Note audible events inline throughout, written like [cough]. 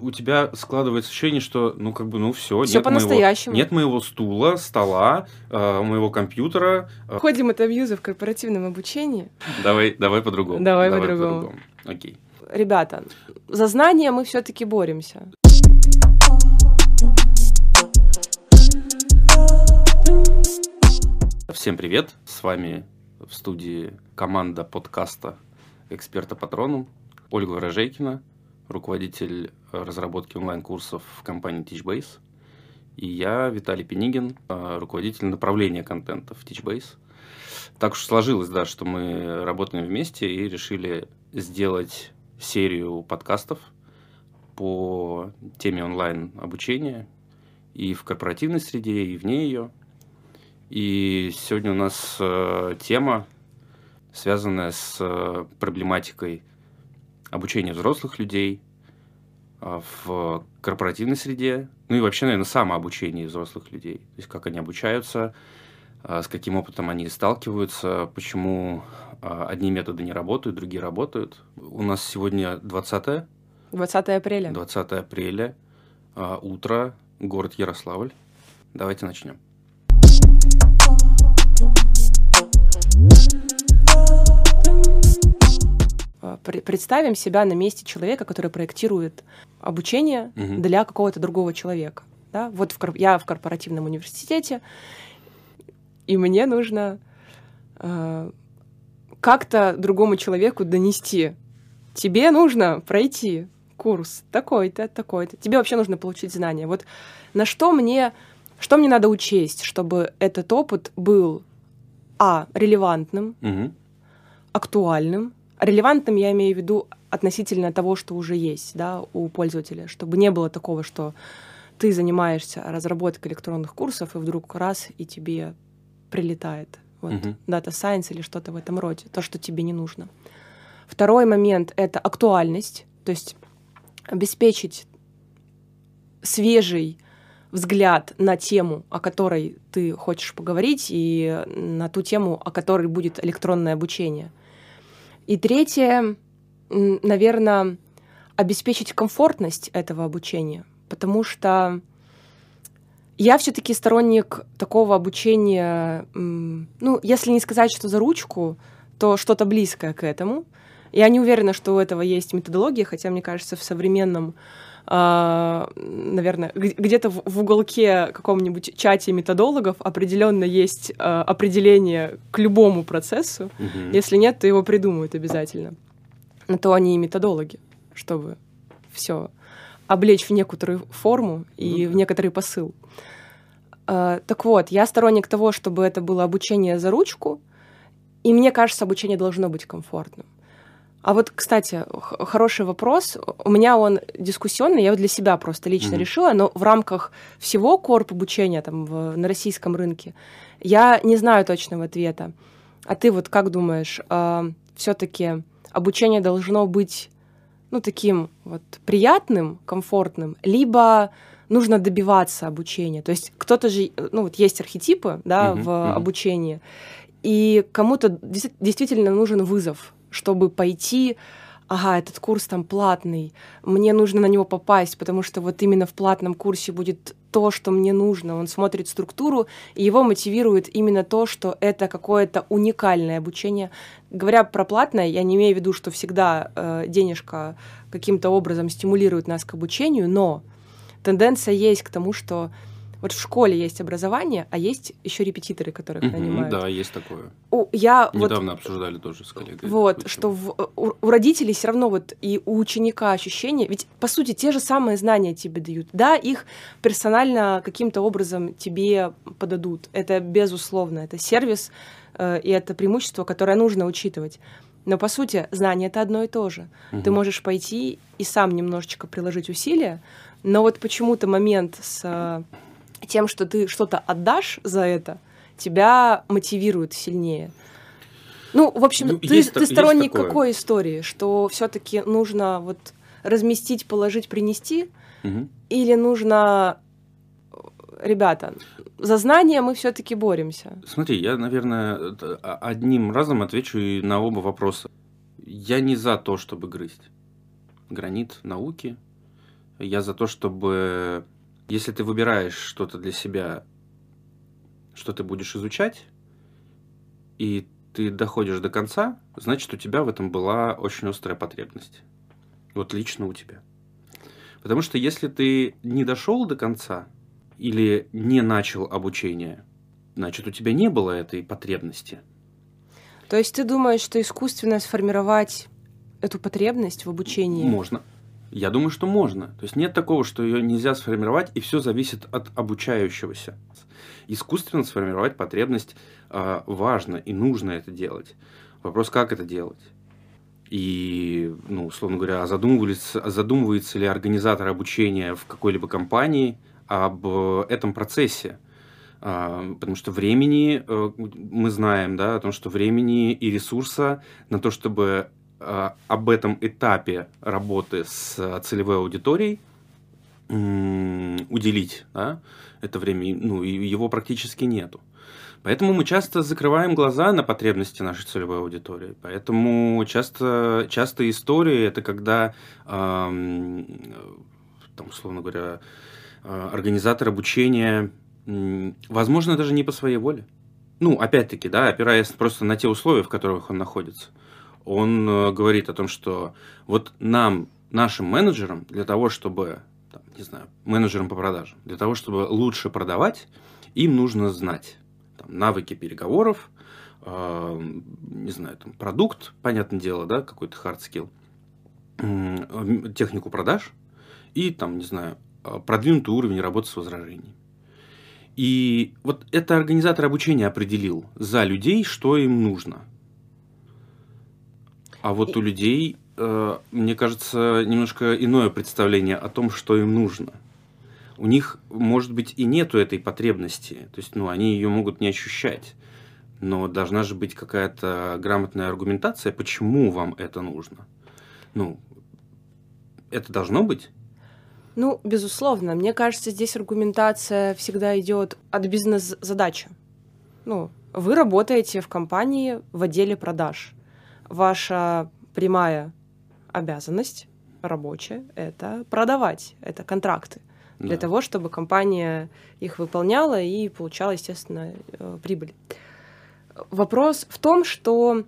У тебя складывается ощущение, что, ну, как бы, ну, все. Всё по-настоящему. Нет моего стула, стола, э, моего компьютера. Э, Ходим от абьюза в корпоративном обучении. Давай, давай по-другому. Давай по-другому. Окей. Ребята, за знания мы все-таки боремся. Всем привет. С вами в студии команда подкаста «Эксперта Патроном» Ольга Ворожейкина, руководитель разработки онлайн-курсов в компании Teachbase. И я, Виталий Пенигин, э, руководитель направления контента в Teachbase. Так уж сложилось, да, что мы работаем вместе и решили сделать серию подкастов по теме онлайн-обучения и в корпоративной среде, и вне ее. И сегодня у нас э, тема, связанная с э, проблематикой обучения взрослых людей а, в корпоративной среде, ну и вообще, наверное, самообучение взрослых людей. То есть как они обучаются, а, с каким опытом они сталкиваются, почему а, одни методы не работают, другие работают. У нас сегодня 20 20 апреля. 20 апреля, утро, город Ярославль. Давайте начнем. Представим себя на месте человека, который проектирует обучение угу. для какого-то другого человека. Да? Вот в, я в корпоративном университете, и мне нужно э, как-то другому человеку донести. Тебе нужно пройти курс такой-то, такой-то. Тебе вообще нужно получить знания. Вот на что мне, что мне надо учесть, чтобы этот опыт был а релевантным, угу. актуальным, Релевантным я имею в виду относительно того, что уже есть да, у пользователя, чтобы не было такого, что ты занимаешься разработкой электронных курсов, и вдруг раз, и тебе прилетает вот, uh-huh. Data Science или что-то в этом роде, то, что тебе не нужно. Второй момент — это актуальность, то есть обеспечить свежий взгляд на тему, о которой ты хочешь поговорить, и на ту тему, о которой будет электронное обучение — и третье, наверное, обеспечить комфортность этого обучения, потому что я все-таки сторонник такого обучения, ну, если не сказать, что за ручку, то что-то близкое к этому. Я не уверена, что у этого есть методология, хотя, мне кажется, в современном наверное, где-то в уголке каком-нибудь чате методологов определенно есть а, определение к любому процессу. Угу. Если нет, то его придумают обязательно. На то они и методологи, чтобы все облечь в некоторую форму и ну, в некоторый посыл. А, так вот, я сторонник того, чтобы это было обучение за ручку, и мне кажется, обучение должно быть комфортным. А вот, кстати, хороший вопрос. У меня он дискуссионный, я его для себя просто лично mm-hmm. решила, но в рамках всего корп обучения там в, на российском рынке я не знаю точного ответа. А ты вот как думаешь, э, все-таки обучение должно быть ну таким вот приятным, комфортным, либо нужно добиваться обучения. То есть кто-то же, ну вот есть архетипы, да, mm-hmm. в mm-hmm. обучении, и кому-то действительно нужен вызов чтобы пойти ага, этот курс там платный, мне нужно на него попасть, потому что вот именно в платном курсе будет то, что мне нужно. Он смотрит структуру, и его мотивирует именно то, что это какое-то уникальное обучение. Говоря про платное, я не имею в виду, что всегда э, денежка каким-то образом стимулирует нас к обучению, но тенденция есть к тому, что вот в школе есть образование, а есть еще репетиторы, которых угу, нанимают. Да, есть такое. У, я Недавно вот, обсуждали тоже с коллегой. Вот, что в, у, у родителей все равно вот и у ученика ощущение, ведь по сути те же самые знания тебе дают. Да, их персонально каким-то образом тебе подадут. Это безусловно, это сервис э, и это преимущество, которое нужно учитывать. Но по сути знание это одно и то же. Угу. Ты можешь пойти и сам немножечко приложить усилия, но вот почему-то момент с тем, что ты что-то отдашь за это, тебя мотивирует сильнее. Ну, в общем, ну, ты, есть, ты сторонник какой истории? Что все-таки нужно вот разместить, положить, принести? Угу. Или нужно ребята, за знания мы все-таки боремся. Смотри, я, наверное, одним разом отвечу и на оба вопроса. Я не за то, чтобы грызть гранит науки, Я за то, чтобы если ты выбираешь что-то для себя, что ты будешь изучать, и ты доходишь до конца, значит, у тебя в этом была очень острая потребность. Вот лично у тебя. Потому что если ты не дошел до конца или не начал обучение, значит, у тебя не было этой потребности. То есть ты думаешь, что искусственно сформировать эту потребность в обучении? Можно. Я думаю, что можно. То есть нет такого, что ее нельзя сформировать, и все зависит от обучающегося. Искусственно сформировать потребность э, важно и нужно это делать. Вопрос, как это делать. И, ну, условно говоря, задумывается, задумывается ли организатор обучения в какой-либо компании об этом процессе. А, потому что времени, э, мы знаем, да, о том, что времени и ресурса на то, чтобы а, об этом этапе работы с целевой аудиторией уделить, да, это время, ну, его практически нету. Поэтому мы часто закрываем глаза на потребности нашей целевой аудитории. Поэтому часто, часто истории это когда, эм, там, условно говоря, э, организатор обучения, э, возможно, даже не по своей воле. Ну, опять-таки, да, опираясь просто на те условия, в которых он находится он э, говорит о том, что вот нам, нашим менеджерам, для того, чтобы, там, не знаю, менеджерам по продажам, для того, чтобы лучше продавать, им нужно знать там, навыки переговоров, э, не знаю, там, продукт, понятное дело, да, какой-то hard skill, э, технику продаж и, там, не знаю, э, продвинутый уровень работы с возражениями. И вот это организатор обучения определил за людей, что им нужно – а вот у людей, э, мне кажется, немножко иное представление о том, что им нужно. У них, может быть, и нету этой потребности. То есть, ну, они ее могут не ощущать. Но должна же быть какая-то грамотная аргументация, почему вам это нужно. Ну, это должно быть. Ну, безусловно. Мне кажется, здесь аргументация всегда идет от бизнес-задачи. Ну, вы работаете в компании в отделе продаж ваша прямая обязанность рабочая — это продавать, это контракты. Да. Для того, чтобы компания их выполняла и получала, естественно, э, прибыль. Вопрос в том, что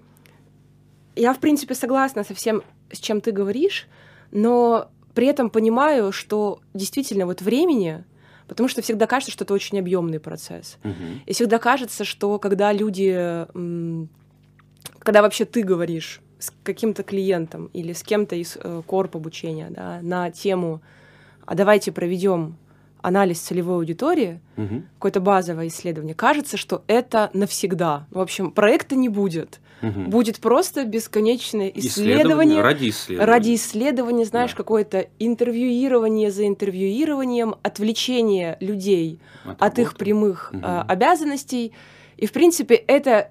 я, в принципе, согласна со всем, с чем ты говоришь, но при этом понимаю, что действительно вот времени, потому что всегда кажется, что это очень объемный процесс. Угу. И всегда кажется, что когда люди когда вообще ты говоришь с каким-то клиентом или с кем-то из э, корп обучения да, на тему, а давайте проведем анализ целевой аудитории, угу. какое-то базовое исследование, кажется, что это навсегда. В общем, проекта не будет. Угу. Будет просто бесконечное исследование. исследование ради исследования. Ради исследования, знаешь, да. какое-то интервьюирование за интервьюированием, отвлечение людей от, от их прямых угу. э, обязанностей. И, в принципе, это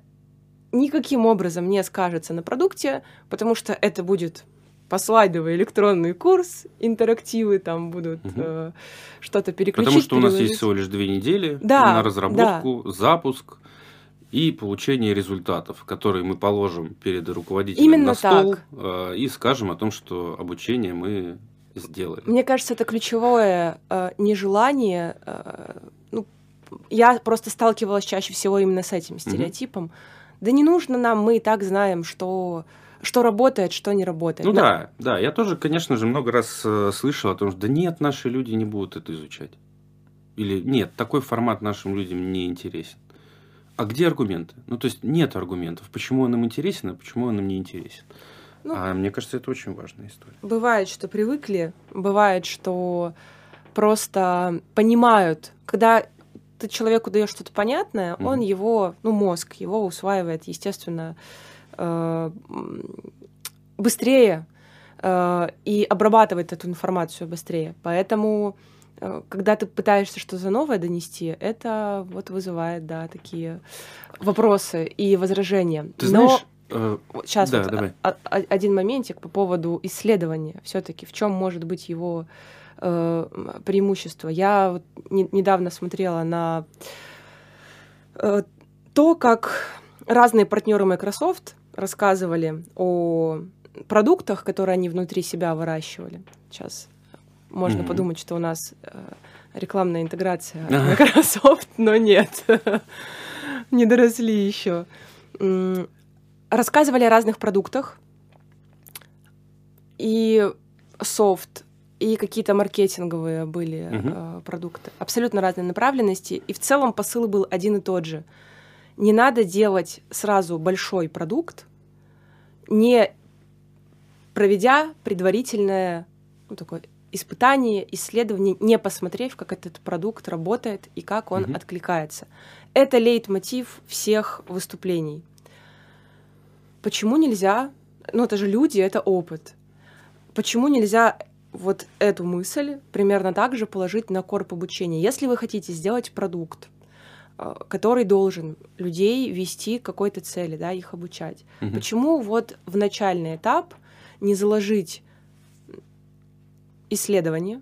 никаким образом не скажется на продукте, потому что это будет послайдовый электронный курс, интерактивы там будут угу. э, что-то переключить. Потому что у нас есть всего лишь две недели да, на разработку, да. запуск и получение результатов, которые мы положим перед руководителем Именно на стол так. Э, и скажем о том, что обучение мы сделали. Мне кажется, это ключевое э, нежелание. Э, ну, я просто сталкивалась чаще всего именно с этим стереотипом. Угу да не нужно нам, мы и так знаем, что что работает, что не работает. Ну Но... да, да, я тоже, конечно же, много раз э, слышал о том, что да нет, наши люди не будут это изучать. Или нет, такой формат нашим людям не интересен. А где аргументы? Ну, то есть нет аргументов, почему он им интересен, а почему он им не интересен. Ну, а мне кажется, это очень важная история. Бывает, что привыкли, бывает, что просто понимают, когда ты человеку даешь что-то понятное, mm-hmm. он его, ну, мозг его усваивает, естественно, э, быстрее э, и обрабатывает эту информацию быстрее. Поэтому, э, когда ты пытаешься что-то новое донести, это вот вызывает, да, такие вопросы и возражения. Ты Но... знаешь, Сейчас да, вот давай. один моментик по поводу исследования. Все-таки в чем может быть его э, преимущество. Я вот не, недавно смотрела на э, то, как разные партнеры Microsoft рассказывали о продуктах, которые они внутри себя выращивали. Сейчас можно mm-hmm. подумать, что у нас э, рекламная интеграция Microsoft, но нет, [laughs] не доросли еще. Рассказывали о разных продуктах, и софт, и какие-то маркетинговые были uh-huh. э, продукты. Абсолютно разные направленности. И в целом посыл был один и тот же. Не надо делать сразу большой продукт, не проведя предварительное ну, такое испытание, исследование, не посмотрев, как этот продукт работает и как он uh-huh. откликается. Это лейтмотив всех выступлений. Почему нельзя? Ну, это же люди, это опыт. Почему нельзя вот эту мысль примерно так же положить на корп обучения. Если вы хотите сделать продукт, э, который должен людей вести к какой-то цели, да, их обучать. Угу. Почему вот в начальный этап не заложить исследование,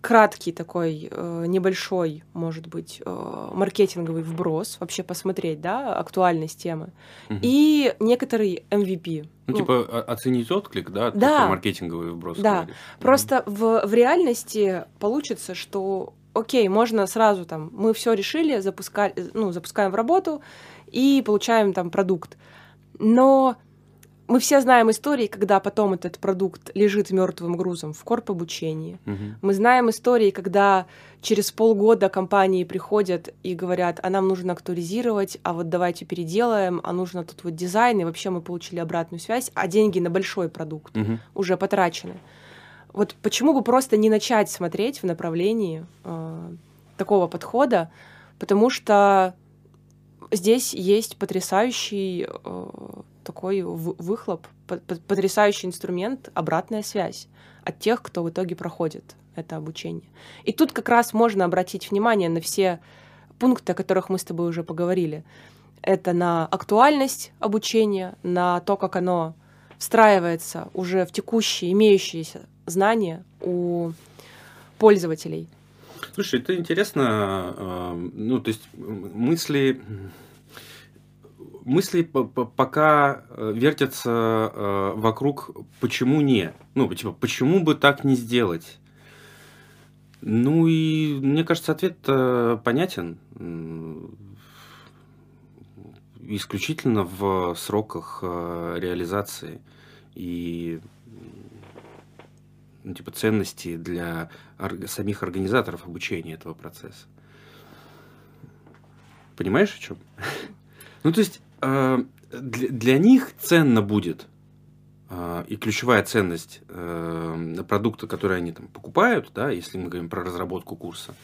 краткий такой э, небольшой, может быть, э, маркетинговый вброс, вообще посмотреть, да, актуальность темы, угу. и некоторый MVP. Ну, ну типа оценить отклик, да, да маркетинговый вброс. Да, говоришь. просто угу. в, в реальности получится, что окей, можно сразу там, мы все решили, запускали, ну, запускаем в работу и получаем там продукт. Но мы все знаем истории, когда потом этот продукт лежит мертвым грузом в корп обучении. Угу. Мы знаем истории, когда через полгода компании приходят и говорят, а нам нужно актуализировать, а вот давайте переделаем, а нужно тут вот дизайн, и вообще мы получили обратную связь, а деньги на большой продукт угу. уже потрачены. Вот почему бы просто не начать смотреть в направлении э, такого подхода, потому что здесь есть потрясающий э, такой выхлоп, потрясающий инструмент, обратная связь от тех, кто в итоге проходит это обучение. И тут как раз можно обратить внимание на все пункты, о которых мы с тобой уже поговорили. Это на актуальность обучения, на то, как оно встраивается уже в текущие имеющиеся знания у пользователей. Слушай, это интересно, э, ну, то есть мысли мысли пока э, вертятся э, вокруг «почему не?». Ну, типа, почему бы так не сделать? Ну и мне кажется, ответ понятен. Исключительно в сроках э, реализации и ну, типа ценности для самих организаторов обучения этого процесса. Понимаешь, о чем? [laughs] Ну, то есть Э, для, для них ценно будет э, и ключевая ценность э, продукта, который они там покупают, да, если мы говорим про разработку курса,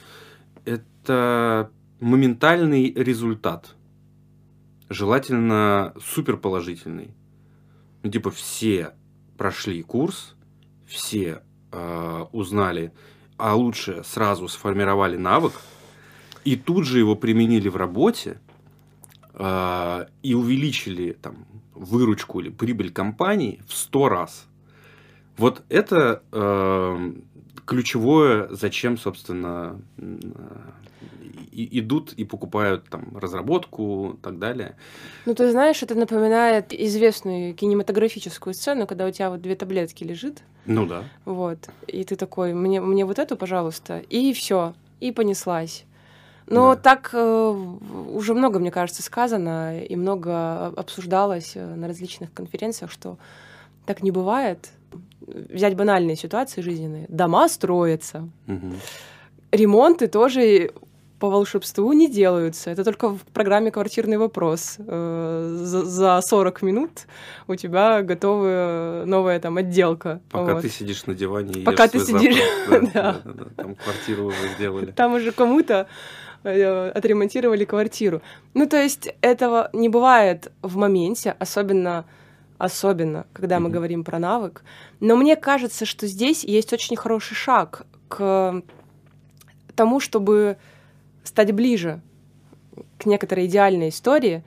это моментальный результат, желательно суперположительный. Ну, типа все прошли курс, все э, узнали, а лучше сразу сформировали навык, и тут же его применили в работе, и увеличили там, выручку или прибыль компании в 100 раз. Вот это э, ключевое, зачем, собственно, и, идут и покупают там разработку и так далее. Ну, ты знаешь, это напоминает известную кинематографическую сцену, когда у тебя вот две таблетки лежит. Ну да. Вот. И ты такой, мне, мне вот эту, пожалуйста. И все. И понеслась. Но да. так э, уже много, мне кажется, сказано и много обсуждалось э, на различных конференциях, что так не бывает. Взять банальные ситуации жизненные. Дома строятся. Угу. Ремонты тоже по волшебству не делаются. Это только в программе «Квартирный вопрос». Э, за, за 40 минут у тебя готовая новая там отделка. Пока вот. ты сидишь на диване и Пока ты сидишь, [laughs] да, да. Да, да, там квартиру уже сделали. Там уже кому-то Э, отремонтировали квартиру. Ну, то есть этого не бывает в моменте, особенно особенно, когда mm-hmm. мы говорим про навык. Но мне кажется, что здесь есть очень хороший шаг к тому, чтобы стать ближе к некоторой идеальной истории.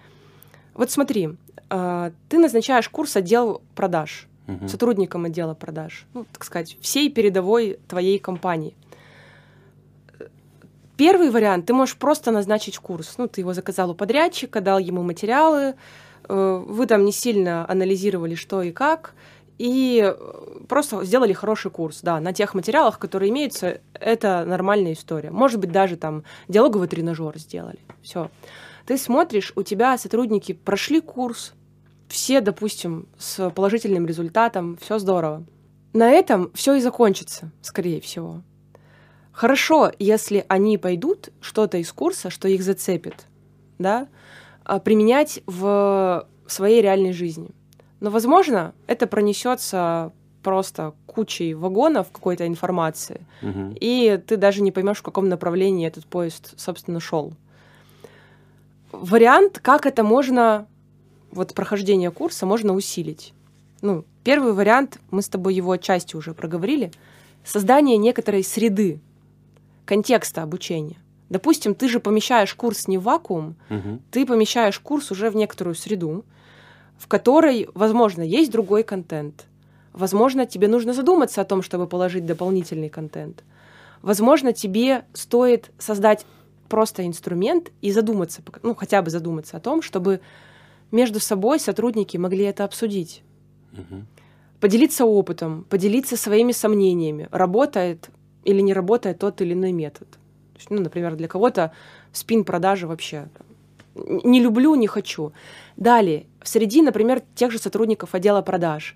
Вот смотри, э, ты назначаешь курс отдел продаж, угу. сотрудникам отдела продаж, ну, так сказать, всей передовой твоей компании – Первый вариант, ты можешь просто назначить курс. Ну, ты его заказал у подрядчика, дал ему материалы, э, вы там не сильно анализировали, что и как, и э, просто сделали хороший курс, да, на тех материалах, которые имеются, это нормальная история. Может быть, даже там диалоговый тренажер сделали. Все. Ты смотришь, у тебя сотрудники прошли курс, все, допустим, с положительным результатом, все здорово. На этом все и закончится, скорее всего. Хорошо, если они пойдут что-то из курса, что их зацепит, да, а, применять в своей реальной жизни. Но, возможно, это пронесется просто кучей вагонов какой-то информации, Мгм. и ты даже не поймешь, в каком направлении этот поезд, собственно, шел. Вариант, как это можно, вот прохождение курса можно усилить. Ну, первый вариант, мы с тобой его отчасти уже проговорили, создание некоторой среды, контекста обучения. Допустим, ты же помещаешь курс не в вакуум, Мгм. ты помещаешь курс уже в некоторую среду, в которой, возможно, есть другой контент. Возможно, тебе нужно задуматься о том, чтобы положить дополнительный контент. Возможно, тебе стоит создать просто инструмент и задуматься, ну, хотя бы задуматься о том, чтобы между собой сотрудники могли это обсудить. Мгм. Поделиться опытом, поделиться своими сомнениями, работает или не работает тот или иной метод. То есть, ну, например, для кого-то спин-продажи вообще не люблю, не хочу. Далее, среди, например, тех же сотрудников отдела продаж.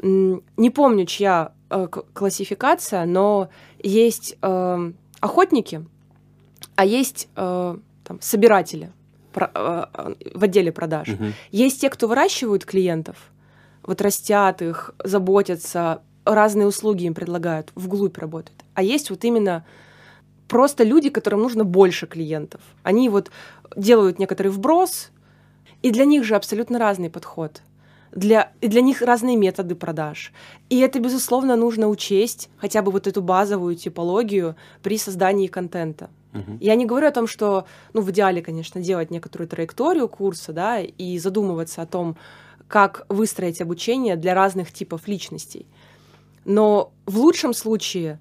Не помню, чья э, классификация, но есть э, охотники, а есть э, там, собиратели про- э, э, в отделе продаж. Мгм. Есть те, кто выращивают клиентов, вот растят их, заботятся, разные услуги им предлагают, вглубь работают. А есть вот именно просто люди, которым нужно больше клиентов. Они вот делают некоторый вброс, и для них же абсолютно разный подход. Для, и для них разные методы продаж. И это, безусловно, нужно учесть, хотя бы вот эту базовую типологию при создании контента. Мгм. Я не говорю о том, что, ну, в идеале, конечно, делать некоторую траекторию курса, да, и задумываться о том, как выстроить обучение для разных типов личностей. Но в лучшем случае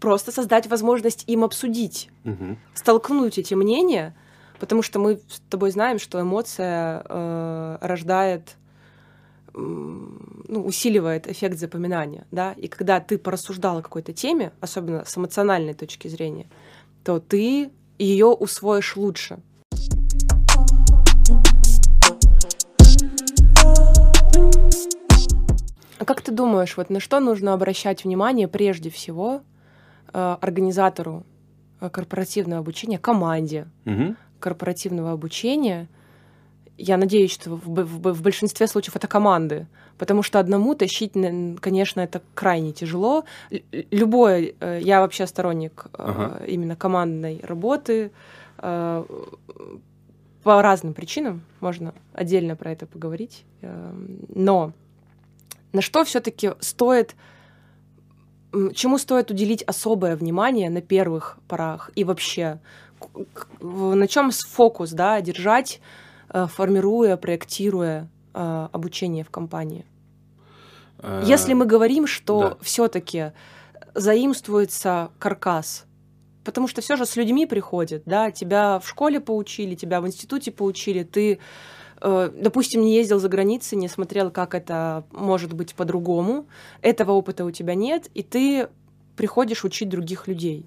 просто создать возможность им обсудить, Мгм. столкнуть эти мнения, потому что мы с тобой знаем, что эмоция э, рождает, м, ну, усиливает эффект запоминания, да, и когда ты порассуждал о какой-то теме, особенно с эмоциональной точки зрения, то ты ее усвоишь лучше. А как ты думаешь, вот на что нужно обращать внимание прежде всего э, организатору э, корпоративного обучения, команде Мгм. корпоративного обучения? Я надеюсь, что в, в в большинстве случаев это команды, потому что одному тащить, конечно, это крайне тяжело. Любое, э, я вообще сторонник э, Ага. именно командной работы по разным причинам, можно отдельно про это поговорить, Э, но на что все-таки стоит, чему стоит уделить особое внимание на первых порах и вообще, на чем фокус, да, держать, э, формируя, проектируя э, обучение в компании. Э, Если мы говорим, что да. все-таки заимствуется каркас, потому что все же с людьми приходит, да, тебя в школе поучили, тебя в институте поучили, ты, допустим, не ездил за границей, не смотрел, как это может быть по-другому, этого опыта у тебя нет, и ты приходишь учить других людей.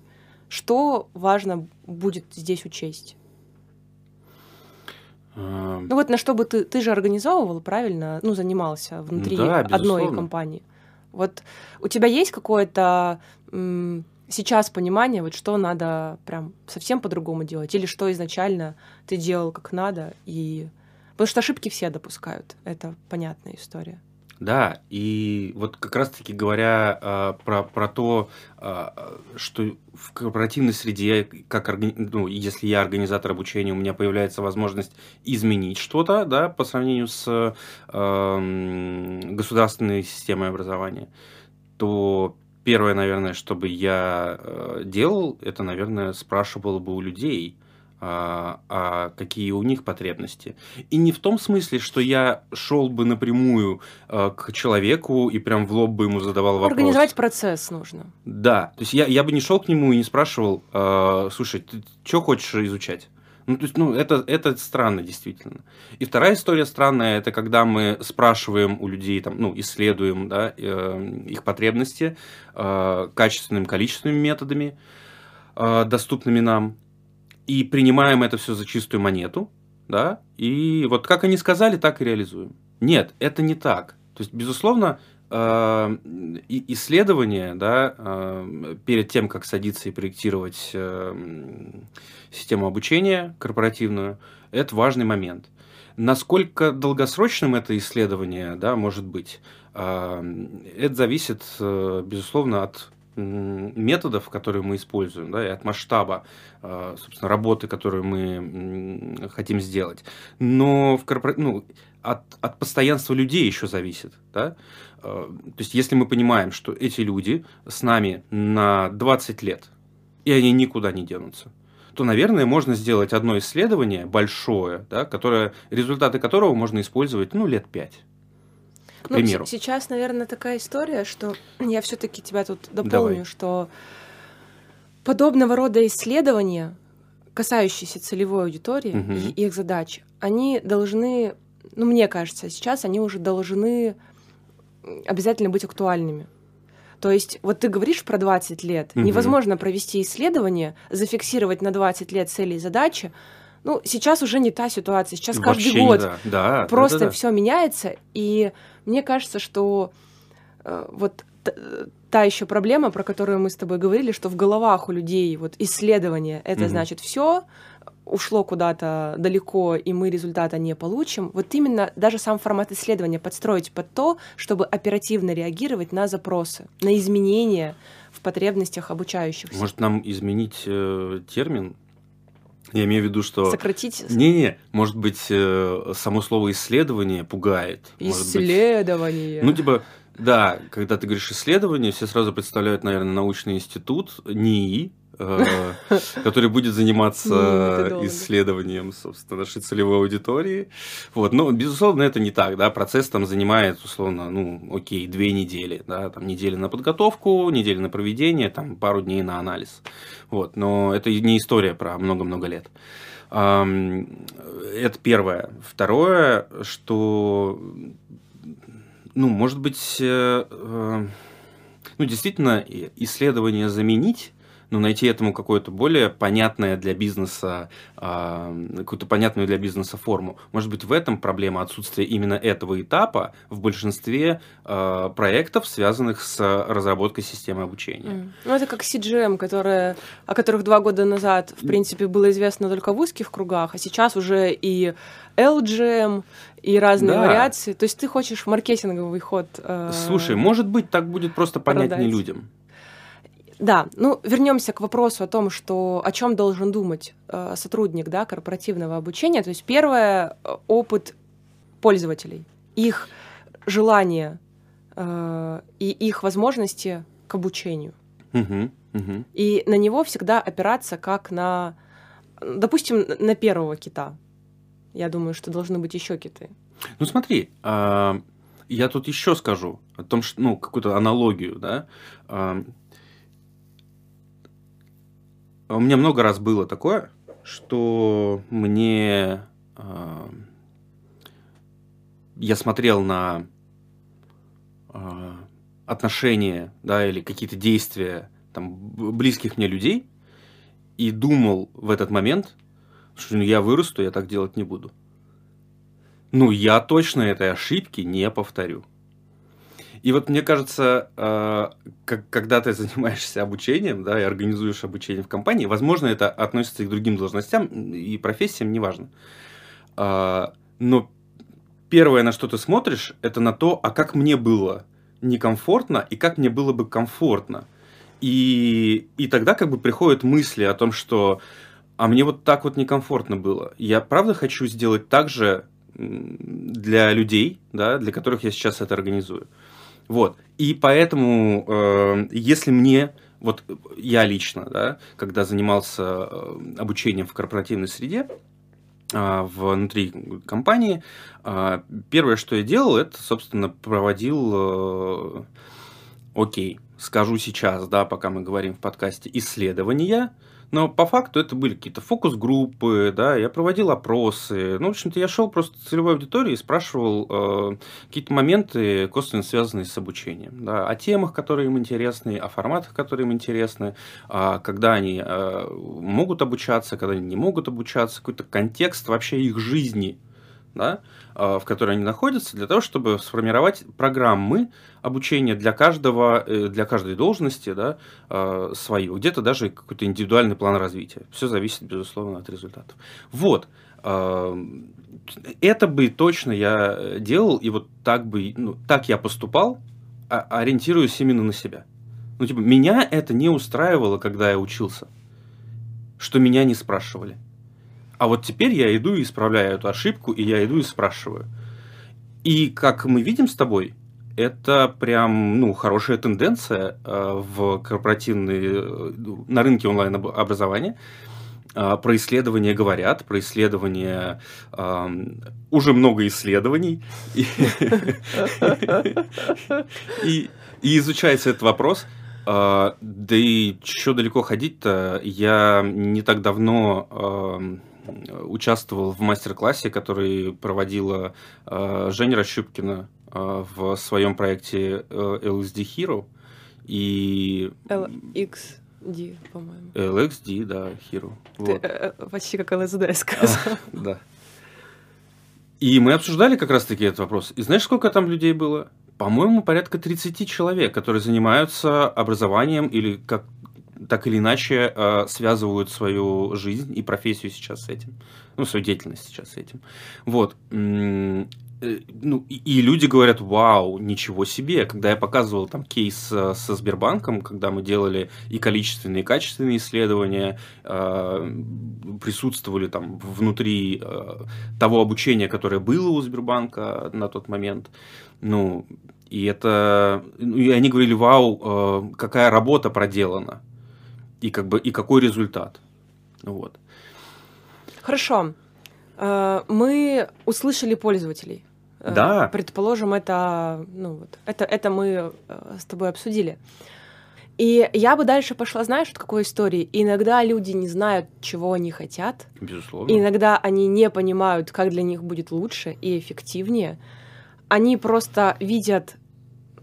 Что важно будет здесь учесть? э, Ну вот на что бы ты, ты же организовывал, правильно, ну занимался внутри Да, одной безусловно. компании. Вот у тебя есть какое-то сейчас понимание, вот что надо прям совсем по-другому делать, или что изначально ты делал как надо, и потому что ошибки все допускают, это понятная история. Да, и вот как раз-таки говоря а, про, про то, а, что в корпоративной среде, как органи- ну, если я организатор обучения, у меня появляется возможность изменить что-то, да, по сравнению с эм, государственной системой образования, то первое, наверное, что бы я э, делал, это, наверное, спрашивал бы у людей, а, а какие у них потребности. И не в том смысле, что я шел бы напрямую э, к человеку и прям в лоб бы ему задавал вопрос. Организовать процесс нужно. Да, то есть я, я бы не шел к нему и не спрашивал, э, слушай, ты что хочешь изучать? Ну, то есть, ну, это, это странно, действительно. И вторая история странная, это когда мы спрашиваем у людей, там, ну, исследуем, да, э, их потребности э, качественными, количественными методами, э, доступными нам, и принимаем это все за чистую монету, да, и вот как они сказали, так и реализуем. Нет, это не так. То есть, безусловно, э, исследование, да, э, перед тем, как садиться и проектировать э, систему обучения корпоративную, это важный момент. Насколько долгосрочным это исследование, да, может быть, это зависит, безусловно, от методов, которые мы используем, да, и от масштаба, собственно, работы, которую мы хотим сделать. Но в корпора... ну, от, от постоянства людей еще зависит. Да? Э, то есть, если мы понимаем, что эти люди с нами на 20 лет, и они никуда не денутся, то, наверное, можно сделать одно исследование большое, да, которое, результаты которого можно использовать ну, лет 5. Ну, примеру. Сейчас, наверное, такая история, что [clears throat] я все-таки тебя тут дополню, Давай. что подобного рода исследования, касающиеся целевой аудитории угу. и их задач, они должны ну, мне кажется, сейчас они уже должны обязательно быть актуальными. То есть, вот ты говоришь про 20 лет. Угу. Невозможно провести исследование, зафиксировать на 20 лет цели и задачи. Ну, сейчас уже не та ситуация. Сейчас Вообще каждый год да. Да, просто да, да, да. все меняется. И мне кажется, что э, вот та еще проблема, про которую мы с тобой говорили, что в головах у людей вот исследование это угу. значит все, ушло куда-то далеко, и мы результата не получим, вот именно даже сам формат исследования подстроить под то, чтобы оперативно реагировать на запросы, на изменения в потребностях обучающихся. Может, нам изменить э, термин? Я имею в виду, что... Сократить? Не-не, может быть, э, само слово «исследование» пугает. Исследование. Быть... Ну, типа, да, когда ты говоришь исследование, все сразу представляют, наверное, научный институт, НИИ, [laughs] который будет заниматься исследованием, собственно, нашей целевой аудитории. Вот, но, безусловно, это не так, да, процесс там занимает, условно, ну, окей, две недели, да, там неделя на подготовку, неделя на проведение, там пару дней на анализ. Вот, но это не история про много-много лет. Это первое. Второе, что, ну, может быть, э, э, ну, действительно, исследование заменить но найти этому какое-то более понятное для бизнеса, э, какую-то понятную для бизнеса форму. Может быть, в этом проблема отсутствия именно этого этапа в большинстве э, проектов, связанных с разработкой системы обучения. Mm. Ну, это как CGM, которые, о которых два года назад, в принципе, было известно только в узких кругах, а сейчас уже и LGM, и разные да. вариации. То есть ты хочешь маркетинговый ход. Э, Слушай, может быть, так будет просто понятнее продать. людям. Да, ну вернемся к вопросу о том, что о чем должен думать э, сотрудник да, корпоративного обучения. То есть первое э, опыт пользователей, их желание э, и их возможности к обучению. Угу, угу. И на него всегда опираться как на, допустим, на первого кита. Я думаю, что должны быть еще киты. Ну смотри, э, я тут еще скажу о том, что, ну, какую-то аналогию, да. У меня много раз было такое, что мне э, я смотрел на э, отношения, да, или какие-то действия там близких мне людей и думал в этот момент, что ну, я вырасту, я так делать не буду. Ну, я точно этой ошибки не повторю. И вот мне кажется, э, когда ты [laughs] занимаешься обучением, да, и организуешь обучение в компании, возможно, это относится и к другим должностям и профессиям, неважно. Э, но первое, на что ты смотришь, это на то, а как мне было некомфортно и как мне было бы комфортно. И, и тогда как бы приходят мысли о том, что а мне вот так вот некомфортно было. Я правда хочу сделать так же для людей, да, для которых я сейчас это организую. Вот. И поэтому, э, если мне, вот я лично, да, когда занимался э, обучением в корпоративной среде, э, внутри компании, э, первое, что я делал, это, собственно, проводил, э, окей, скажу сейчас, да, пока мы говорим в подкасте, исследования, но по факту это были какие-то фокус-группы, да, я проводил опросы. Ну, в общем-то, я шел просто целевой аудитории и спрашивал э, какие-то моменты, косвенно связанные с обучением. Да, о темах, которые им интересны, о форматах, которые им интересны, э, когда они э, могут обучаться, когда они не могут обучаться, какой-то контекст вообще их жизни – да, а, в которой они находятся, для того, чтобы сформировать программы обучения для каждого, э, для каждой должности да, а, свою, где-то даже какой-то индивидуальный план развития. Все зависит, безусловно, от результатов. Вот. А, это бы точно я делал, и вот так бы, ну, так я поступал, ориентируясь именно на себя. Ну, типа, меня это не устраивало, когда я учился, что меня не спрашивали. А вот теперь я иду и исправляю эту ошибку, и я иду и спрашиваю. И как мы видим с тобой, это прям ну, хорошая тенденция э, в корпоративной, э, на рынке онлайн-образования. Э, про исследования говорят, про исследования э, уже много исследований. И, изучается этот вопрос. Да и что далеко ходить-то? Я не так давно э, участвовал в мастер-классе, который проводила э, Женя Рощупкина э, в своем проекте э, LSD Hero. И... LXD, по-моему. LXD, да, Hero. Ты вот. э, почти как LSD сказал. [laughs] да. И мы обсуждали как раз-таки этот вопрос. И знаешь, сколько там людей было? По-моему, порядка 30 человек, которые занимаются образованием или как так или иначе э, связывают свою жизнь и профессию сейчас с этим, ну, свою деятельность сейчас с этим. Вот. Э, ну, и, люди говорят, вау, ничего себе. Когда я показывал там кейс э, со Сбербанком, когда мы делали и количественные, и качественные исследования, э, присутствовали там внутри э, того обучения, которое было у Сбербанка на тот момент, ну, и это, ну, и они говорили, вау, э, какая работа проделана и как бы и какой результат. Вот. Хорошо. Э, мы услышали пользователей. Э, да. Предположим, это, ну, вот, это, это мы э, с тобой обсудили. И я бы дальше пошла, знаешь, от какой истории? Иногда люди не знают, чего они хотят. Безусловно. Иногда они не понимают, как для них будет лучше и эффективнее. Они просто видят,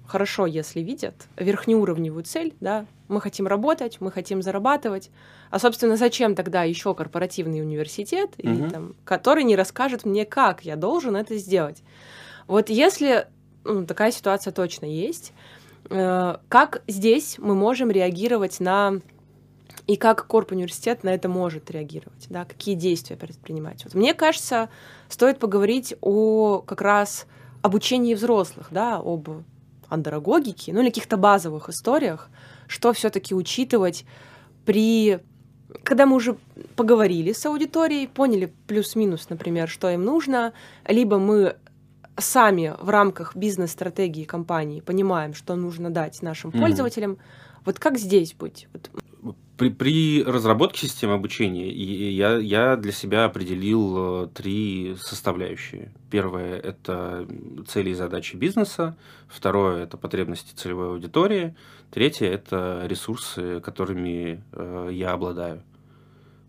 хорошо, если видят, верхнеуровневую цель, да, мы хотим работать, мы хотим зарабатывать. А, собственно, зачем тогда еще корпоративный университет, угу. и, там, который не расскажет мне, как я должен это сделать? Вот если ну, такая ситуация точно есть, э, как здесь мы можем реагировать на и как корп университет на это может реагировать, да, какие действия предпринимать. Вот мне кажется, стоит поговорить о как раз обучении взрослых, да, об андерогогике, ну или каких-то базовых историях, что все-таки учитывать при когда мы уже поговорили с аудиторией, поняли плюс-минус, например, что им нужно, либо мы сами в рамках бизнес-стратегии компании понимаем, что нужно дать нашим mm-hmm. пользователям. Вот как здесь быть? Вот при, при разработке системы обучения я, я для себя определил э, три составляющие. Первое – это цели и задачи бизнеса. Второе – это потребности целевой аудитории. Третье – это ресурсы, которыми э, я обладаю.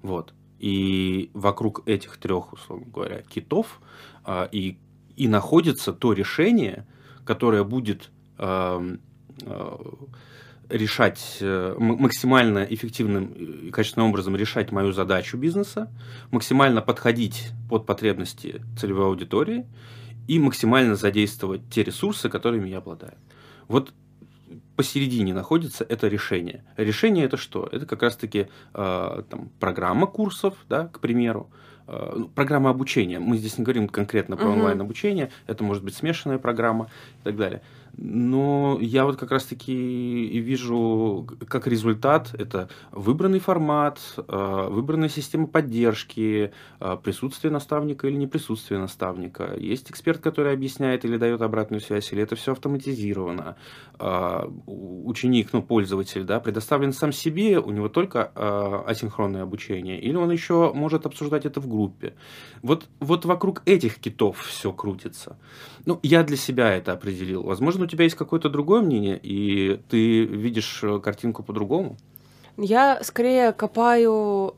Вот. И вокруг этих трех, условно говоря, китов э, и, и находится то решение, которое будет э, э, решать э, максимально эффективным и качественным образом решать мою задачу бизнеса, максимально подходить под потребности целевой аудитории и максимально задействовать те ресурсы, которыми я обладаю. Вот посередине находится это решение. Решение это что? Это как раз-таки э, там, программа курсов, да, к примеру, э, ну, программа обучения. Мы здесь не говорим конкретно про uh-huh. онлайн обучение, это может быть смешанная программа и так далее. Но я вот как раз-таки вижу, как результат, это выбранный формат, э, выбранная система поддержки, э, присутствие наставника или не присутствие наставника. Есть эксперт, который объясняет или дает обратную связь, или это все автоматизировано. Э, ученик, ну, пользователь, да, предоставлен сам себе, у него только асинхронное обучение, или он еще может обсуждать это в группе. Вот, вот вокруг этих китов все крутится. Ну, я для себя это определил. Возможно, возможно, у тебя есть какое-то другое мнение, и ты видишь э, картинку по-другому. Я скорее копаю...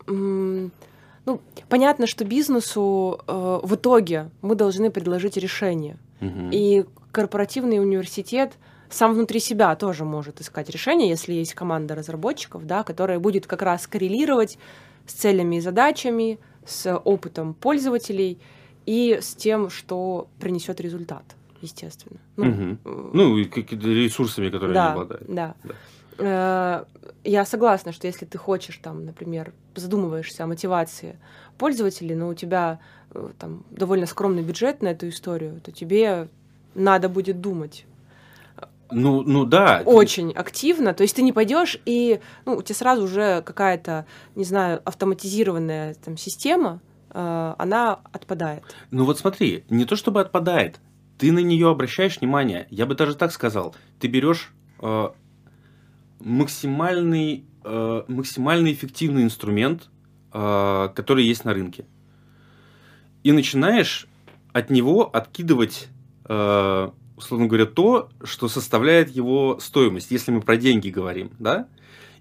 Ну, понятно, что бизнесу э, в итоге мы должны предложить решение. Угу. И корпоративный университет сам внутри себя тоже может искать решение, если есть команда разработчиков, да, которая будет как раз коррелировать с целями и задачами, с опытом пользователей и с тем, что принесет результат, естественно. Ну, угу. ну и какими-то ресурсами, которые да, они обладают. Да. да. Э, я согласна, что если ты хочешь, там, например, задумываешься о мотивации пользователей, но у тебя э, там довольно скромный бюджет на эту историю, то тебе надо будет думать. Ну, ну да. Очень активно. То есть ты не пойдешь и ну, у тебя сразу уже какая-то, не знаю, автоматизированная там система, она отпадает. Ну вот смотри, не то чтобы отпадает, ты на нее обращаешь внимание. Я бы даже так сказал. Ты берешь э, максимальный, э, максимально эффективный инструмент, э, который есть на рынке. И начинаешь от него откидывать, э, условно говоря, то, что составляет его стоимость, если мы про деньги говорим, да?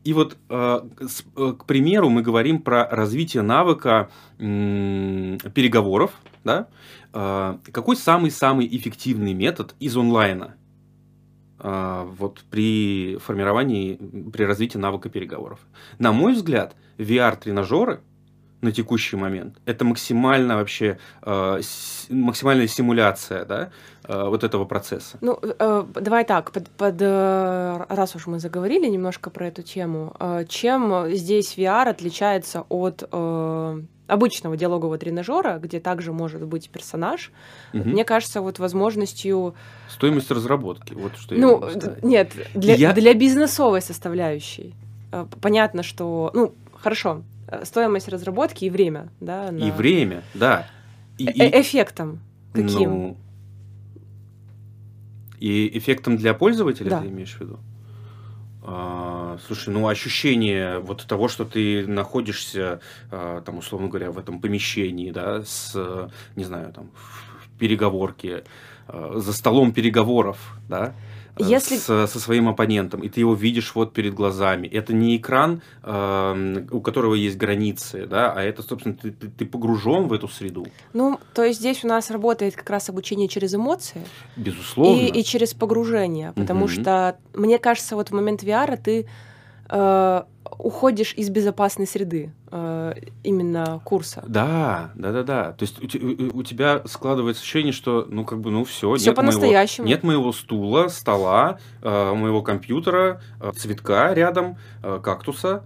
И вот, э, с, э, к примеру, мы говорим про развитие навыка э, переговоров, да? Э, какой самый-самый эффективный метод из онлайна? А, вот при формировании, при развитии навыка переговоров. На мой взгляд, VR-тренажеры на текущий момент это максимально вообще э, максимальная симуляция, да, э, вот этого процесса. Ну, э, давай так, под, под, э, раз уж мы заговорили немножко про эту тему, э, чем здесь VR отличается от э, обычного диалогового тренажера, где также может быть персонаж, угу. мне кажется, вот возможностью... Стоимость разработки, вот что ну, я Нет, для, я... для бизнесовой составляющей. Э, понятно, что... Ну, хорошо, э, стоимость разработки и время, да? На... И время, да. И, э и... Эффектом каким? Ну, и эффектом для пользователя да. ты имеешь в виду? Слушай, ну ощущение вот того, что ты находишься, а, там, условно говоря, в этом помещении, да, с, не знаю, там, в переговорке, а, за столом переговоров, да, если... с, со своим оппонентом, и ты его видишь вот перед глазами. Это не экран, э, у которого есть границы, да, а это, собственно, ты, ты, ты погружен в эту среду. Ну, то есть здесь у нас работает как раз обучение через эмоции. Безусловно. И, и через погружение, потому угу. что, мне кажется, вот в момент VR ты э, уходишь из безопасной среды э, именно курса. Да, да, да, да. То есть у, у тебя складывается ощущение, что ну как бы ну все, все по-настоящему. Нет моего стула, стола, э, моего компьютера, э, цветка рядом, э, кактуса.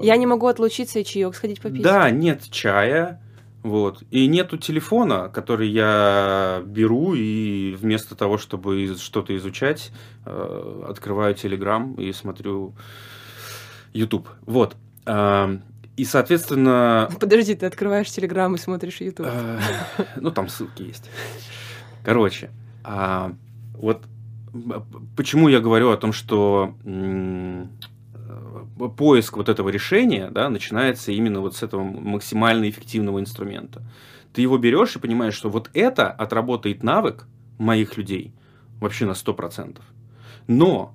Я не могу отлучиться и чаек сходить попить. Да, нет чая. Вот. И нету телефона, который я беру и вместо того, чтобы что-то изучать, э, открываю Телеграм и смотрю YouTube. Вот. И, соответственно... Подожди, ты открываешь Телеграм и смотришь YouTube. Ну, там ссылки есть. Короче, а, вот почему я говорю о том, что поиск вот этого решения да, начинается именно вот с этого максимально эффективного инструмента. Ты его берешь и понимаешь, что вот это отработает навык моих людей вообще на 100%. Но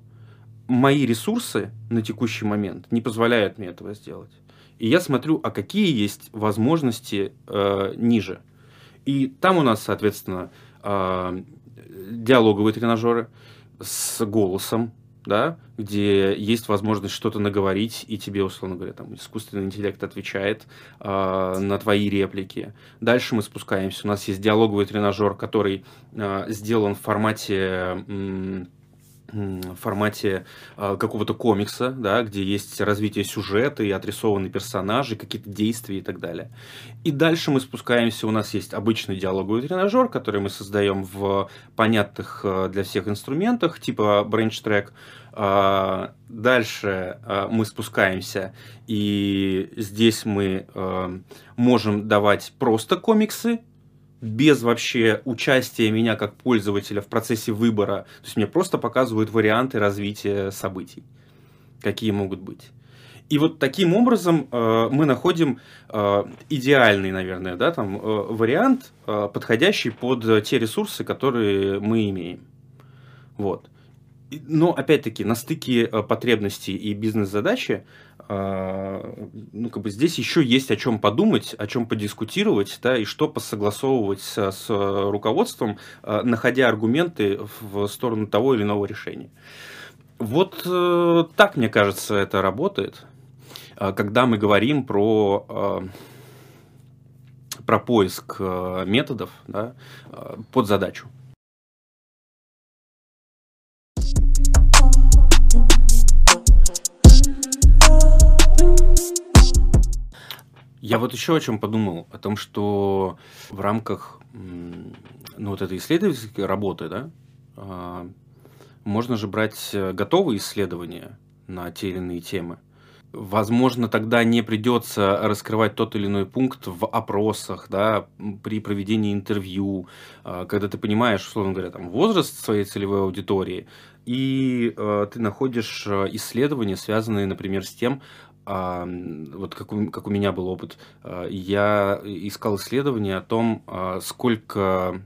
мои ресурсы на текущий момент не позволяют мне этого сделать. И я смотрю, а какие есть возможности э, ниже. И там у нас, соответственно, э, диалоговые тренажеры с голосом, да, где есть возможность что-то наговорить, и тебе, условно говоря, там искусственный интеллект отвечает э, на твои реплики. Дальше мы спускаемся. У нас есть диалоговый тренажер, который э, сделан в формате... Э, в формате э, какого-то комикса, да, где есть развитие сюжета и отрисованные персонажи, какие-то действия и так далее. И дальше мы спускаемся, у нас есть обычный диалоговый тренажер, который мы создаем в понятных э, для всех инструментах, типа Branch Track. Э, дальше э, мы спускаемся, и здесь мы э, можем давать просто комиксы, без вообще участия меня как пользователя в процессе выбора. То есть мне просто показывают варианты развития событий, какие могут быть. И вот таким образом э, мы находим э, идеальный, наверное, да, там, э, вариант, э, подходящий под те ресурсы, которые мы имеем. Вот. Но, опять-таки, на стыке э, потребностей и бизнес-задачи, э, ну, как бы здесь еще есть о чем подумать, о чем подискутировать, да, и что посогласовывать с, с руководством, э, находя аргументы в сторону того или иного решения. Вот так, мне кажется, это работает, когда мы говорим про про поиск методов да, под задачу. Я вот еще о чем подумал, о том, что в рамках ну, вот этой исследовательской работы, да, а, можно же брать готовые исследования на те или иные темы. Возможно, тогда не придется раскрывать тот или иной пункт в опросах, да, при проведении интервью, а, когда ты понимаешь, условно говоря, там, возраст своей целевой аудитории, и э, ты находишь исследования, связанные, например, с тем, а, вот как у, как у меня был опыт, а, я искал исследования о том, а, сколько,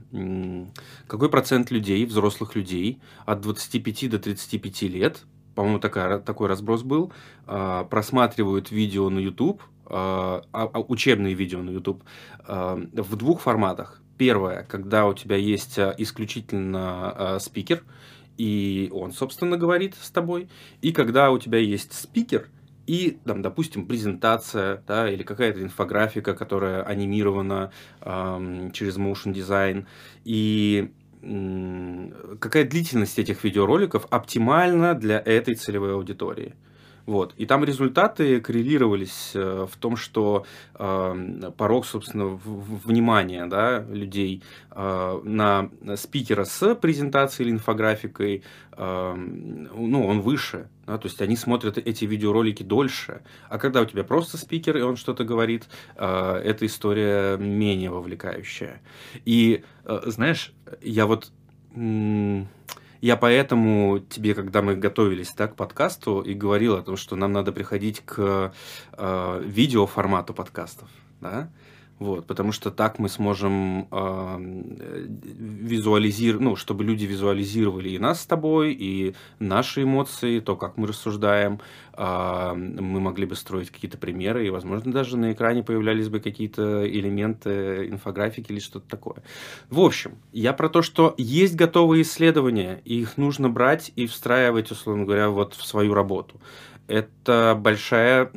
какой процент людей, взрослых людей от 25 до 35 лет, по-моему, такая, такой разброс был, просматривают видео на YouTube, учебные видео на YouTube в двух форматах. Первое, когда у тебя есть исключительно спикер, и он, собственно, говорит с тобой, и когда у тебя есть спикер – и, там, допустим, презентация, да, или какая-то инфографика, которая анимирована эм, через motion design, и какая длительность этих видеороликов оптимальна для этой целевой аудитории. Вот. И там результаты коррелировались э, в том, что э, порог, собственно, внимания да, людей э, на спикера с презентацией или инфографикой, ну, он выше. Да, то есть они смотрят эти видеоролики дольше. А когда у тебя просто спикер, и он что-то говорит, эта история менее вовлекающая. И, знаешь, я вот... Я поэтому тебе, когда мы готовились да, к подкасту, и говорил о том, что нам надо приходить к э, видеоформату подкастов. Да? Вот, потому что так мы сможем э, визуализировать, ну, чтобы люди визуализировали и нас с тобой, и наши эмоции, то, как мы рассуждаем. Э, мы могли бы строить какие-то примеры, и, возможно, даже на экране появлялись бы какие-то элементы инфографики или что-то такое. В общем, я про то, что есть готовые исследования, и их нужно брать и встраивать, условно говоря, вот в свою работу это большая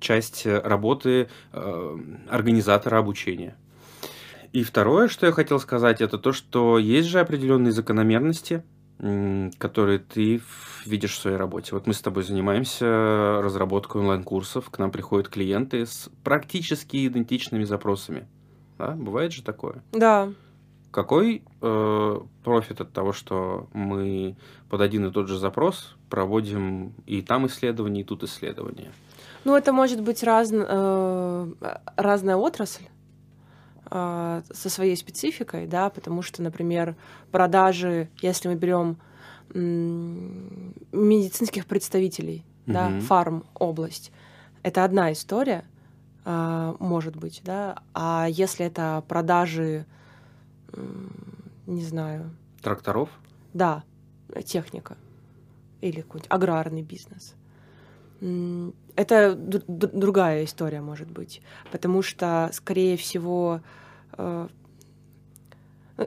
часть работы э, организатора обучения. И второе, что я хотел сказать, это то, что есть же определенные закономерности, которые ты видишь в своей работе. Вот мы с тобой занимаемся разработкой онлайн-курсов, к нам приходят клиенты с практически идентичными запросами. Да? Бывает же такое? Да. Какой э, профит от того, что мы под один и тот же запрос проводим и там исследования, и тут исследования? Ну, это может быть раз, э, разная отрасль э, со своей спецификой, да, потому что, например, продажи, если мы берем э, медицинских представителей, угу. да, фарм область, это одна история, э, может быть, да, а если это продажи не знаю. Тракторов? Да, техника. Или какой-нибудь аграрный бизнес. Это другая история, может быть. Потому что, скорее всего, э,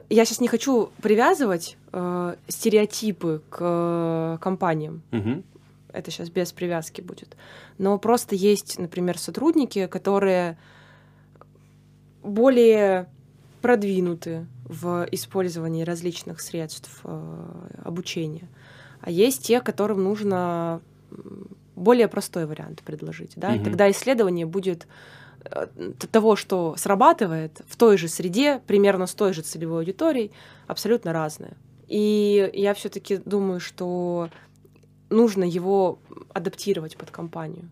я сейчас не хочу привязывать э, стереотипы к компаниям. Угу. Это сейчас без привязки будет. Но просто есть, например, сотрудники, которые более продвинуты в использовании различных средств э, обучения. А есть те, которым нужно более простой вариант предложить. Да? Угу. И тогда исследование будет э, того, что срабатывает в той же среде, примерно с той же целевой аудиторией, абсолютно разное. И я все-таки думаю, что нужно его адаптировать под компанию.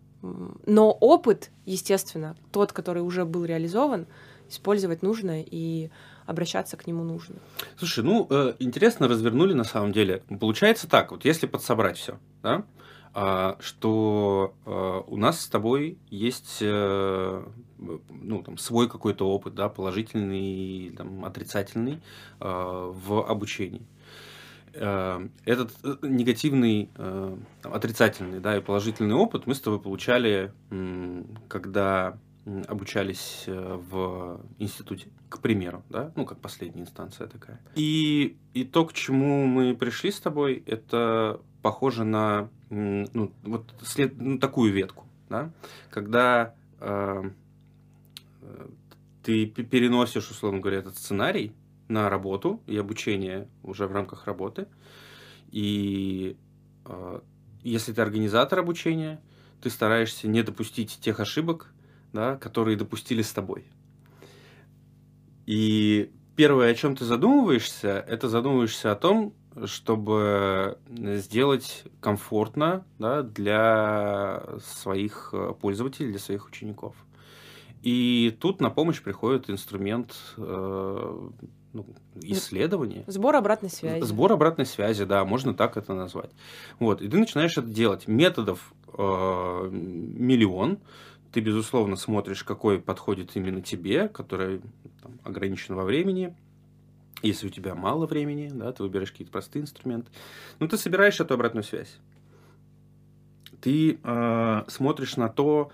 Но опыт, естественно, тот, который уже был реализован, использовать нужно и обращаться к нему нужно. Слушай, ну э, интересно развернули на самом деле. Получается так, вот если подсобрать все, да, э, что э, у нас с тобой есть э, ну, там, свой какой-то опыт, да, положительный, там, отрицательный в обучении. этот негативный, отрицательный, да, и положительный опыт мы с тобой получали, когда обучались в институте, к примеру, да, ну, как последняя инстанция такая. И, и то, к чему мы пришли с тобой, это похоже на ну, вот след, ну, такую ветку, да, когда э, ты переносишь, условно говоря, этот сценарий на работу и обучение уже в рамках работы. И э, если ты организатор обучения, ты стараешься не допустить тех ошибок, да, которые допустили с тобой. И первое, о чем ты задумываешься, это задумываешься о том, чтобы сделать комфортно да, для своих э, пользователей, для своих учеников. И тут на помощь приходит инструмент э, ну, исследования. Сбор обратной связи. Сбор обратной связи, да, можно так это назвать. Вот, и ты начинаешь это делать. Методов э, миллион. Ты, безусловно, смотришь, какой подходит именно тебе, который там, ограничен во времени. Если у тебя мало времени, да, ты выбираешь какие-то простые инструменты. Ну, ты собираешь эту обратную связь. Ты э, смотришь на то,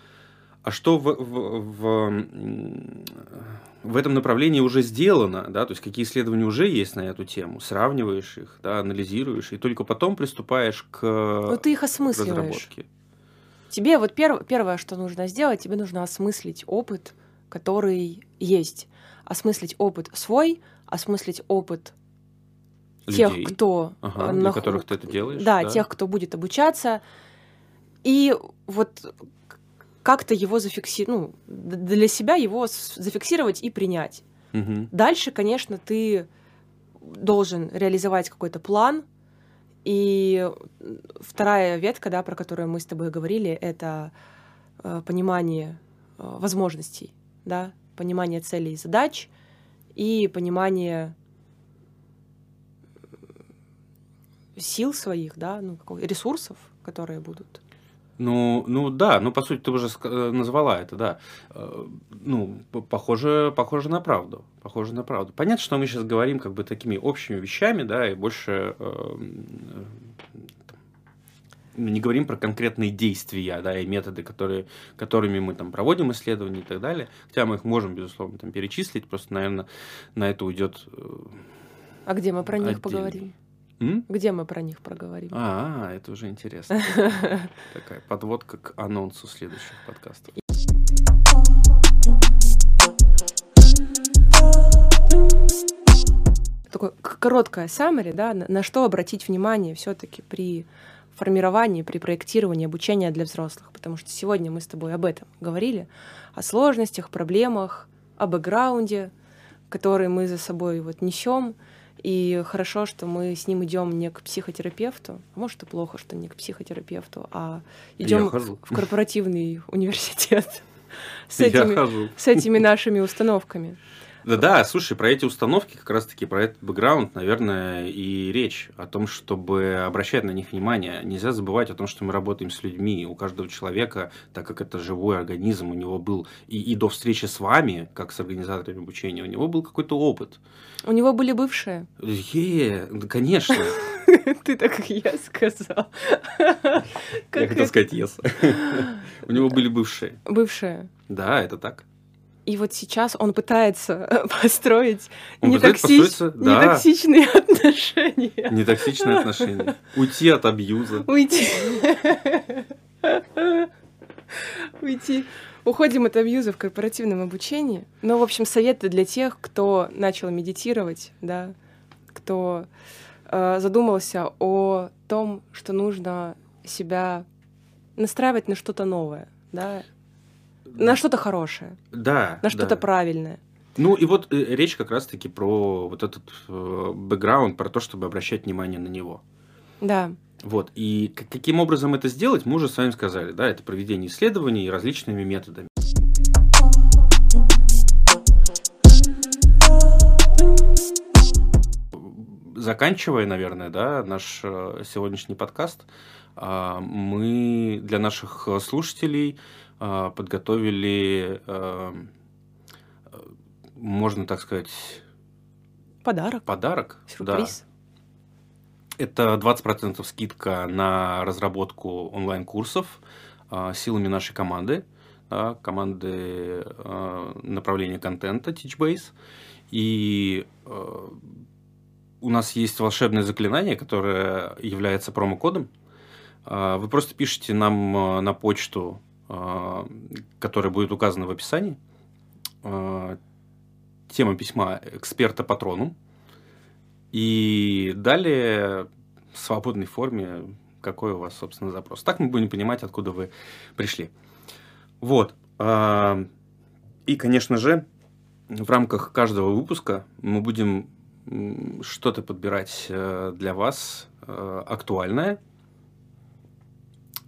а что в, в, в, в этом направлении уже сделано, да, то есть какие исследования уже есть на эту тему, сравниваешь их, да, анализируешь, и только потом приступаешь к ну, ты их осмысливаешь. разработке. Тебе вот перв, первое, что нужно сделать, тебе нужно осмыслить опыт, который есть. Осмыслить опыт свой, осмыслить опыт Людей. тех, кто... Ага, нах... Для которых ты это делаешь. Да, да, тех, кто будет обучаться. И вот как-то его зафиксировать, ну, для себя его зафиксировать и принять. Угу. Дальше, конечно, ты должен реализовать какой-то план. И вторая ветка, да, про которую мы с тобой говорили, это э, понимание э, возможностей, да, понимание целей и задач и понимание сил своих, да, ну, ресурсов, которые будут ну, ну да, ну по сути ты уже э, назвала это, да. Э, ну, похоже, похоже на правду. Похоже на правду. Понятно, что мы сейчас говорим как бы такими общими вещами, да, и больше э, не говорим про конкретные действия, да, и методы, которые, которыми мы там проводим исследования и так далее. Хотя мы их можем, безусловно, там перечислить, просто, наверное, на это уйдет. А где мы про них отдельно. поговорим? М? Где мы про них проговорим? А, это уже интересно. [laughs] Такая подводка к анонсу следующих подкастов. Такое короткое summary, да, на, на что обратить внимание все-таки при формировании, при проектировании обучения для взрослых. Потому что сегодня мы с тобой об этом говорили, о сложностях, проблемах, о бэкграунде, который мы за собой вот несем, и хорошо, что мы с ним идем не к психотерапевту. А может, и плохо, что не к психотерапевту, а идем в корпоративный [laughs] университет с этими, с этими нашими установками. Да-да, слушай, про эти установки, как раз-таки про этот бэкграунд, наверное, и речь о том, чтобы обращать на них внимание. Нельзя забывать о том, что мы работаем с людьми. У каждого человека, так как это живой организм, у него был и, и до встречи с вами, как с организаторами обучения, у него был какой-то опыт. У него были бывшие? Е, да, конечно. [laughs] Ты так как я сказал. [laughs] Я хотел сказать yes. [laughs] У него были бывшие. Бывшие. Да, это так. И вот сейчас он пытается [laughs] построить он нетоксич... да. нетоксичные отношения. Нетоксичные отношения. Уйти от абьюза. Уйти. Уйти. Уходим от абьюза в корпоративном обучении. Но, в общем, советы для тех, кто начал медитировать, да, кто э, задумался о том, что нужно себя настраивать на что-то новое, да, на что-то хорошее. Да. На что-то да. правильное. Ну и вот э, речь как раз-таки про вот этот э, бэкграунд, про то, чтобы обращать внимание на него. Да. Вот. И каким образом это сделать, мы уже с вами сказали. Да, это проведение исследований различными методами. Заканчивая, наверное, да, наш э, сегодняшний подкаст, а, мы для наших слушателей подготовили, а, можно так сказать, подарок. Подарок. Сюрприз. Это 20% скидка на разработку онлайн-курсов силами нашей команды, да, команды направления контента Teachbase. И у нас есть волшебное заклинание, которое является промокодом. Вы просто пишите нам на почту, которая будет указана в описании. Тема письма эксперта патрону. И далее в свободной форме, какой у вас, собственно, запрос. Так мы будем понимать, откуда вы пришли. Вот. И, конечно же, в рамках каждого выпуска мы будем что-то подбирать э, для вас э, актуальное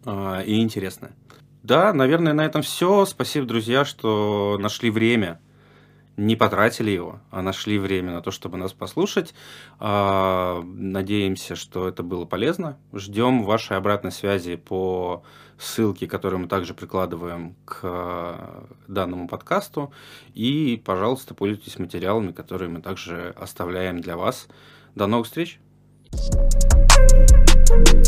и интересное. Да, наверное, на этом все. Спасибо, друзья, что нашли время, не потратили его, а нашли время на то, чтобы нас послушать. Надеемся, что это было полезно. Ждем вашей обратной связи по ссылке, которую мы также прикладываем к данному подкасту. И, пожалуйста, пользуйтесь материалами, которые мы также оставляем для вас. До новых встреч! thank you